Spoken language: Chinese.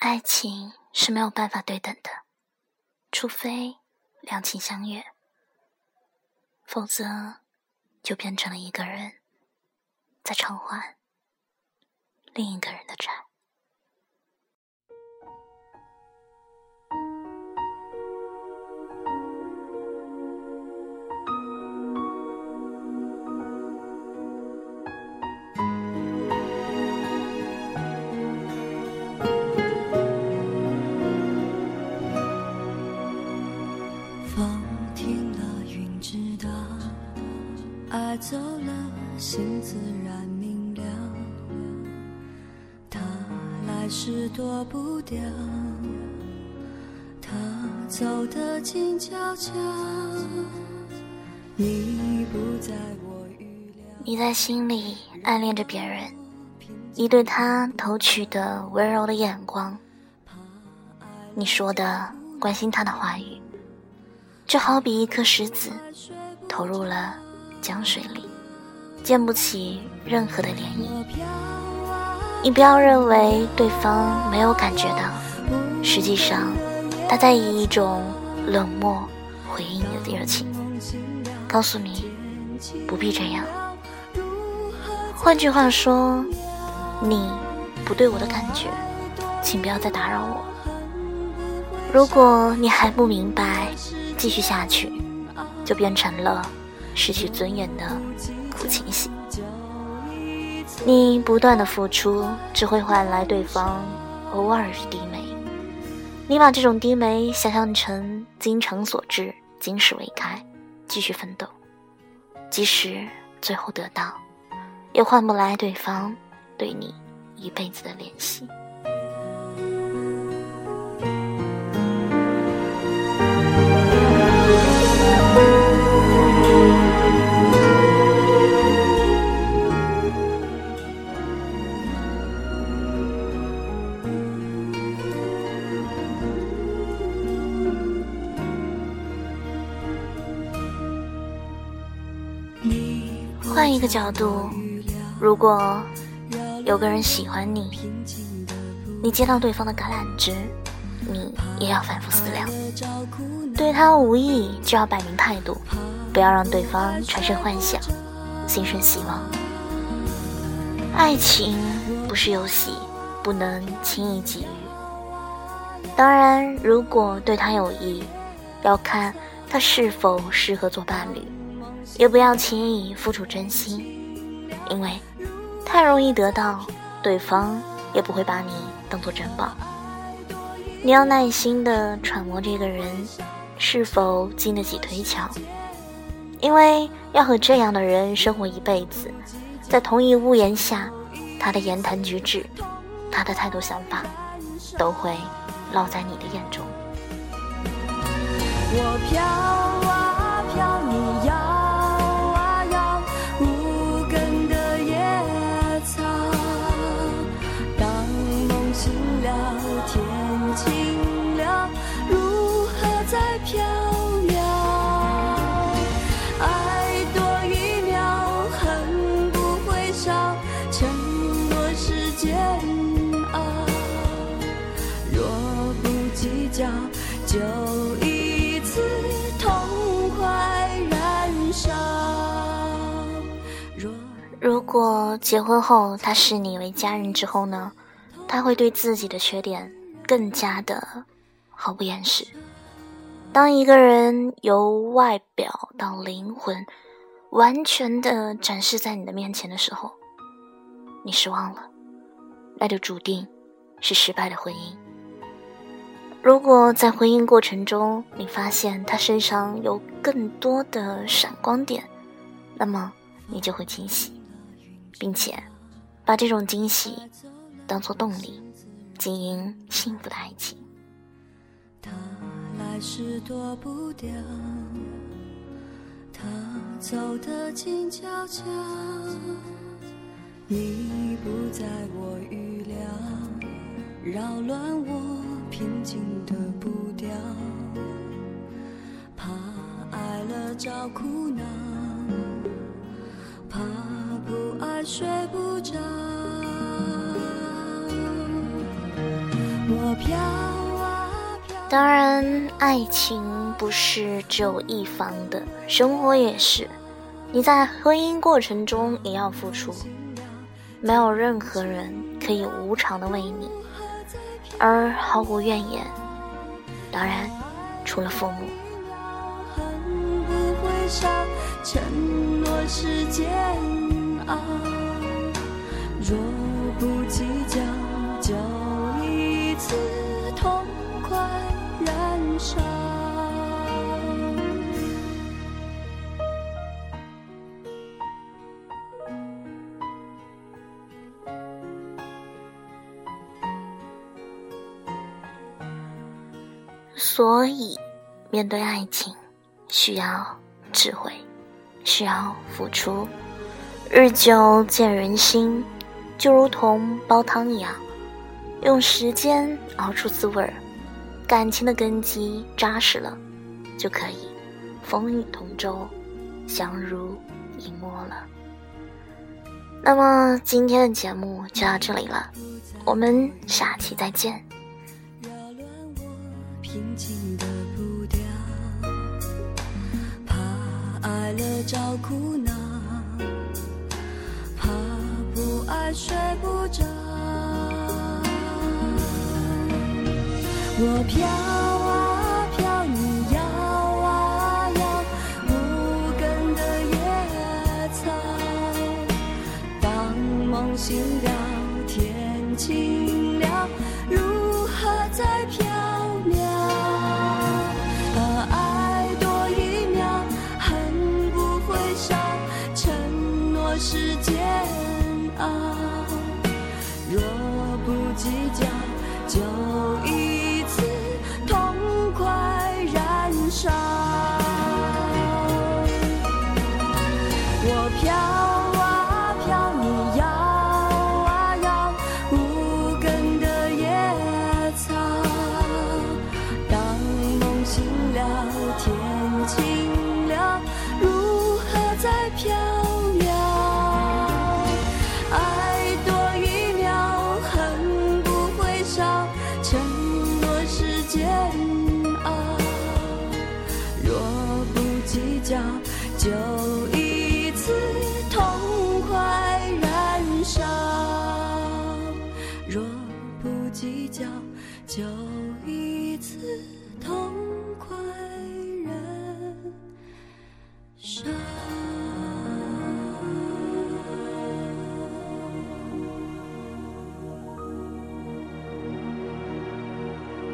爱情是没有办法对等的，除非两情相悦，否则就变成了一个人在偿还另一个人的债。风停了，云知道，爱走了，心自然明了。他来时躲不掉，他走得静悄悄。你不在我预料。你在心里暗恋着别人，你对他投去的温柔的眼光，你说的关心他的话语，就好比一颗石子投入了。江水里，溅不起任何的涟漪。你不要认为对方没有感觉到，实际上，他在以一种冷漠回应你的热情，告诉你不必这样。换句话说，你不对我的感觉，请不要再打扰我。如果你还不明白，继续下去，就变成了。失去尊严的苦情戏，你不断的付出只会换来对方偶尔的低眉。你把这种低眉想象成精诚所至、金石为开，继续奋斗，即使最后得到，也换不来对方对你一辈子的怜惜。换一个角度，如果有个人喜欢你，你接到对方的橄榄枝，你也要反复思量，对他无意就要摆明态度，不要让对方产生幻想，心生希望。爱情不是游戏，不能轻易给予。当然，如果对他有意，要看他是否适合做伴侣。也不要轻易付出真心，因为太容易得到，对方也不会把你当做珍宝。你要耐心的揣摩这个人是否经得起推敲，因为要和这样的人生活一辈子，在同一屋檐下，他的言谈举止，他的态度想法，都会烙在你的眼中。我飘就一次痛快燃烧。如果结婚后他视你为家人之后呢？他会对自己的缺点更加的毫不掩饰。当一个人由外表到灵魂完全的展示在你的面前的时候，你失望了，那就注定是失败的婚姻。如果在婚姻过程中，你发现他身上有更多的闪光点，那么你就会惊喜，并且把这种惊喜当做动力，经营幸福的爱情。他来时躲不掉，他走得静悄悄，你不在我预料，扰乱我。苦恼，怕不爱睡不着。当然，爱情不是只有一方的，生活也是。你在婚姻过程中也要付出，没有任何人可以无偿的为你而毫无怨言。当然，除了父母。承诺是煎熬若不计较，就一次痛快燃烧。所以，面对爱情，需要智慧，需要付出。日久见人心。就如同煲汤一样，用时间熬出滋味儿，感情的根基扎实了，就可以风雨同舟，相濡以沫了。那么今天的节目就到这里了，我们下期再见。扰乱我平静的步调找苦恼。怕不爱睡不着，我飘啊飘，你摇啊摇，无根的野草。当梦醒了，天晴就